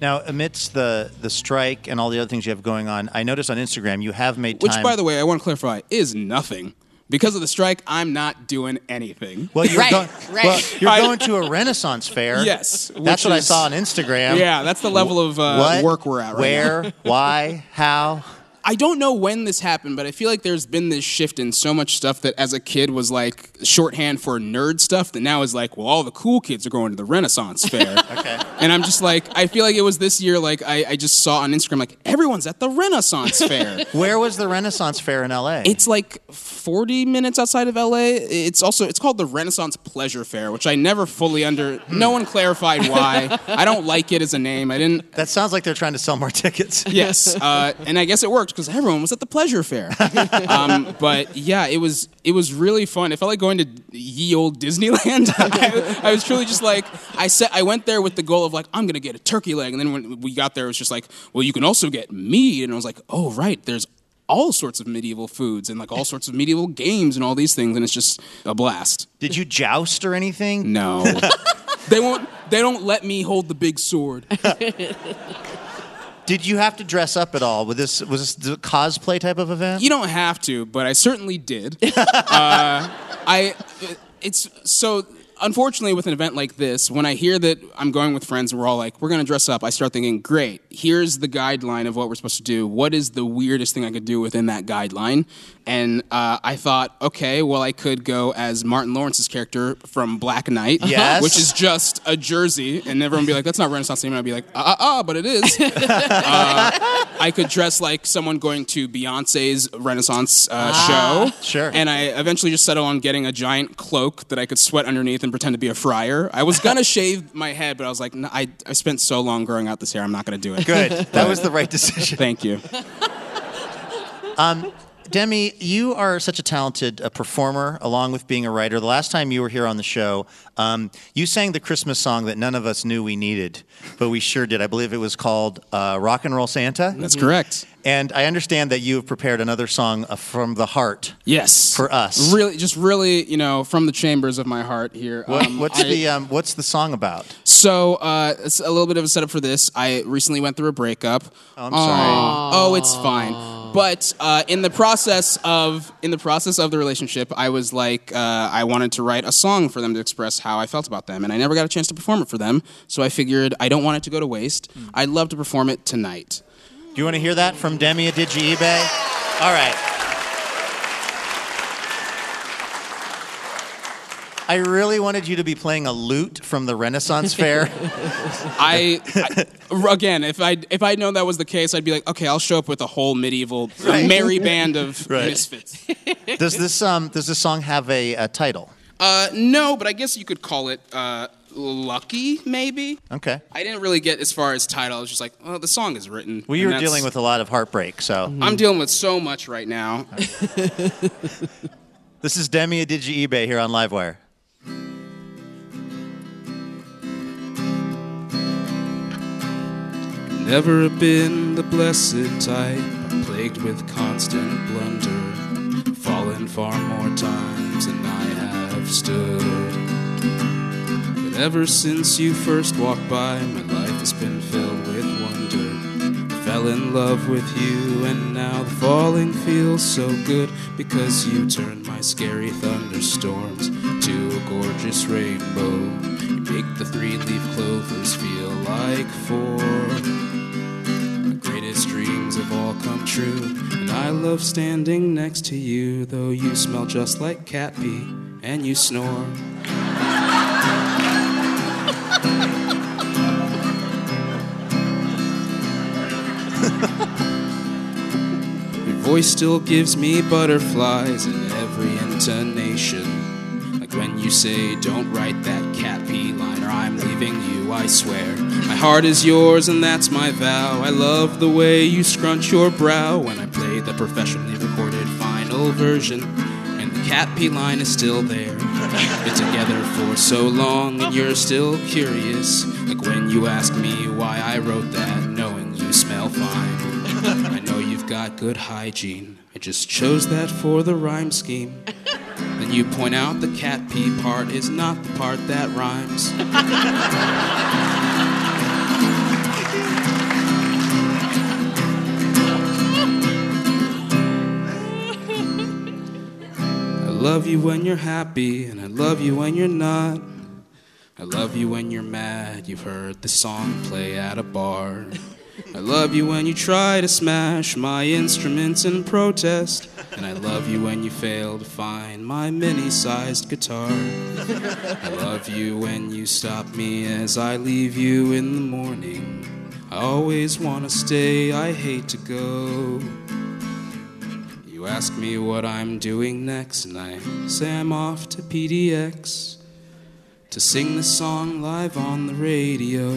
Now, amidst the the strike and all the other things you have going on, I noticed on Instagram you have made time. Which, by the way, I want to clarify, is nothing. Because of the strike, I'm not doing anything. well, you're Right, going. right. Well, you're I- going to a Renaissance fair. Yes, that's which what I is- saw on Instagram. Yeah, that's the level of uh, What? work we're at right Where? now. Why? How? I don't know when this happened, but I feel like there's been this shift in so much stuff that as a kid was like shorthand for nerd stuff that now is like, well, all the cool kids are going to the Renaissance Fair. Okay. And I'm just like, I feel like it was this year, like, I, I just saw on Instagram, like, everyone's at the Renaissance Fair. Where was the Renaissance fair in LA? It's like 40 minutes outside of LA. It's also it's called the Renaissance Pleasure Fair, which I never fully under. No one clarified why. I don't like it as a name. I didn't. that sounds like they're trying to sell more tickets. Yes, uh, and I guess it worked because everyone was at the pleasure fair. um, but yeah, it was it was really fun. It felt like going to ye old Disneyland. I, I was truly just like I said. I went there with the goal of like I'm gonna get a turkey leg, and then when we got there, it was just like, well, you can also get meat, and I was like, oh right, there's all sorts of medieval foods and like all sorts of medieval games and all these things, and it's just a blast. Did you joust or anything? No. They won't. They don't let me hold the big sword. Did you have to dress up at all? Was this was this the cosplay type of event? You don't have to, but I certainly did. uh, I, it's so. Unfortunately, with an event like this, when I hear that I'm going with friends and we're all like, we're going to dress up, I start thinking, great, here's the guideline of what we're supposed to do. What is the weirdest thing I could do within that guideline? And uh, I thought, okay, well, I could go as Martin Lawrence's character from Black Knight, Yes. which is just a jersey, and everyone would be like, that's not Renaissance. I'd be like, ah, ah, ah, but it is. Uh, I could dress like someone going to Beyonce's Renaissance uh, show. Sure. And I eventually just settled on getting a giant cloak that I could sweat underneath and pretend to be a friar. I was gonna shave my head, but I was like, no, I, I spent so long growing out this hair, I'm not gonna do it. Good. That was the right decision. Thank you. Demi, you are such a talented uh, performer, along with being a writer. The last time you were here on the show, um, you sang the Christmas song that none of us knew we needed, but we sure did. I believe it was called uh, "Rock and Roll Santa." That's correct. And I understand that you have prepared another song uh, from the heart. Yes. For us. Really, just really, you know, from the chambers of my heart here. What, Um, what's I- the um, What's the song about? So, uh, it's a little bit of a setup for this. I recently went through a breakup. Oh, I'm sorry. Oh, it's fine. But uh, in the process of in the process of the relationship, I was like, uh, I wanted to write a song for them to express how I felt about them, and I never got a chance to perform it for them. So I figured I don't want it to go to waste. I'd love to perform it tonight. Do you want to hear that from Demi Adejuyigbe? All right. I really wanted you to be playing a lute from the Renaissance Fair. I, I- again, if I if I'd known that was the case, I'd be like, okay, I'll show up with a whole medieval Right. merry band of Right. misfits. does this um does this song have a, a title? Uh, no, but I guess you could call it uh, lucky, maybe. Okay. I didn't really get as far as title. I was just like, well, the song is written. Well, you and were that's- dealing with a lot of heartbreak, so I'm dealing with so much right now. this is Demi Adejuyigbe here on Livewire. Never been the blessed type, plagued with constant blunder, fallen far more times than I have stood. But ever since you first walked by, my life has been filled with wonder. I fell in love with you, and now the falling feels so good because you turned my scary thunderstorms to a gorgeous rainbow. You make the three leaf clovers feel like four. Come true, and I love standing next to you, though you smell just like cat pee and you snore. Your voice still gives me butterflies in every intonation. When you say, Don't write that cat pee line, or I'm leaving you, I swear. My heart is yours, and that's my vow. I love the way you scrunch your brow when I play the professionally recorded final version. And the cat pee line is still there. Been together for so long, and you're still curious. Like when you ask me why I wrote that, knowing you smell fine. I know you've got good hygiene. I just chose that for the rhyme scheme. Then you point out the cat pee part is not the part that rhymes. I love you when you're happy, and I love you when you're not. I love you when you're mad, you've heard the song play at a bar. I love you when you try to smash my instruments in protest. And I love you when you fail to find my mini sized guitar. I love you when you stop me as I leave you in the morning. I always want to stay, I hate to go. You ask me what I'm doing next, and I say I'm off to PDX to sing the song live on the radio.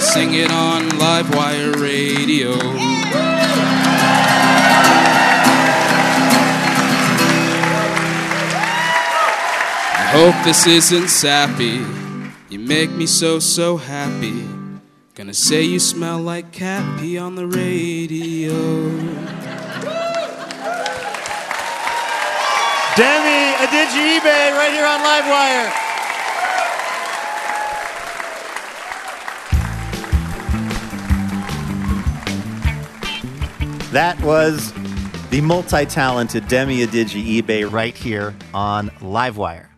Sing it on Livewire Radio. I hope this isn't sappy. You make me so, so happy. Gonna say you smell like cat pee on the radio. Demi Adejuyigbe right here on Livewire. That was the multi-talented Demi Adejuyigbe right here on Livewire.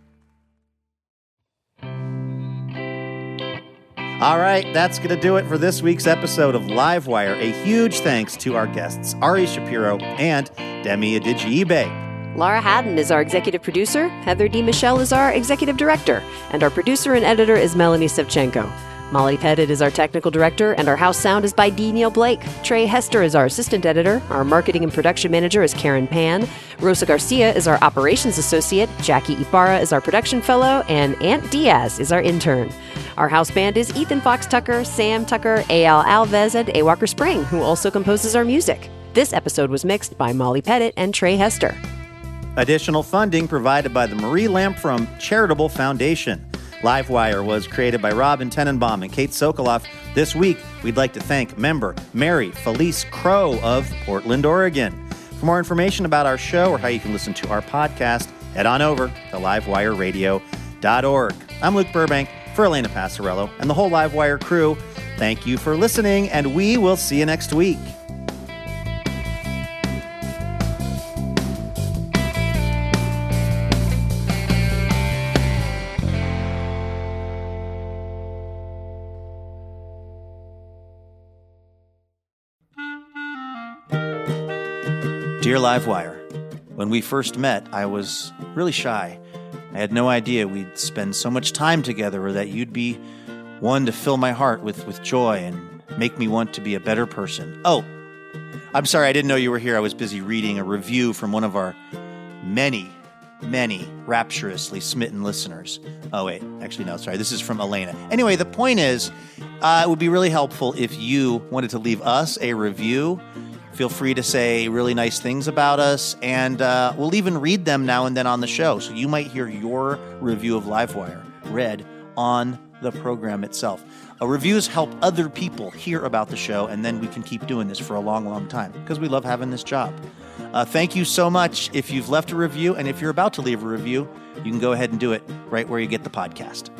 All right, that's going to do it for this week's episode of Livewire. A huge thanks to our guests, Ari Shapiro and Demi Adejuyigbe. Laura Haddon is our executive producer, Heather D. Michelle is our executive director, and our producer and editor is Melanie Sevchenko. Molly Pettit is our technical director, and our house sound is by D. Neil Blake. Trey Hester is our assistant editor. Our marketing and production manager is Karen Pan. Rosa Garcia is our operations associate. Jackie Ibarra is our production fellow, and Aunt Diaz is our intern. Our house band is Ethan Fox Tucker, Sam Tucker, A.L. Alves, and A. Walker Spring, who also composes our music. This episode was mixed by Molly Pettit and Trey Hester. Additional funding provided by the Marie Lamfrom Charitable Foundation. Livewire was created by Robin Tenenbaum and Kate Sokoloff. This week, we'd like to thank member Mary Felice Crow of Portland, Oregon. For more information about our show or how you can listen to our podcast, head on over to livewireradio.org. I'm Luke Burbank for Elena Passarello and the whole Livewire crew. Thank you for listening, and we will see you next week. Dear Livewire, when we first met, I was really shy. I had no idea we'd spend so much time together or that you'd be one to fill my heart with, with joy and make me want to be a better person. Oh, I'm sorry, I didn't know you were here. I was busy reading a review from one of our many, many rapturously smitten listeners. Oh, wait, actually, no, sorry. This is from Elena. Anyway, the point is, uh, it would be really helpful if you wanted to leave us a review. Feel free to say really nice things about us, and uh, we'll even read them now and then on the show. So you might hear your review of Livewire read on the program itself. Uh, reviews help other people hear about the show, and then we can keep doing this for a long, long time because we love having this job. Uh, thank you so much if you've left a review, and if you're about to leave a review, you can go ahead and do it right where you get the podcast.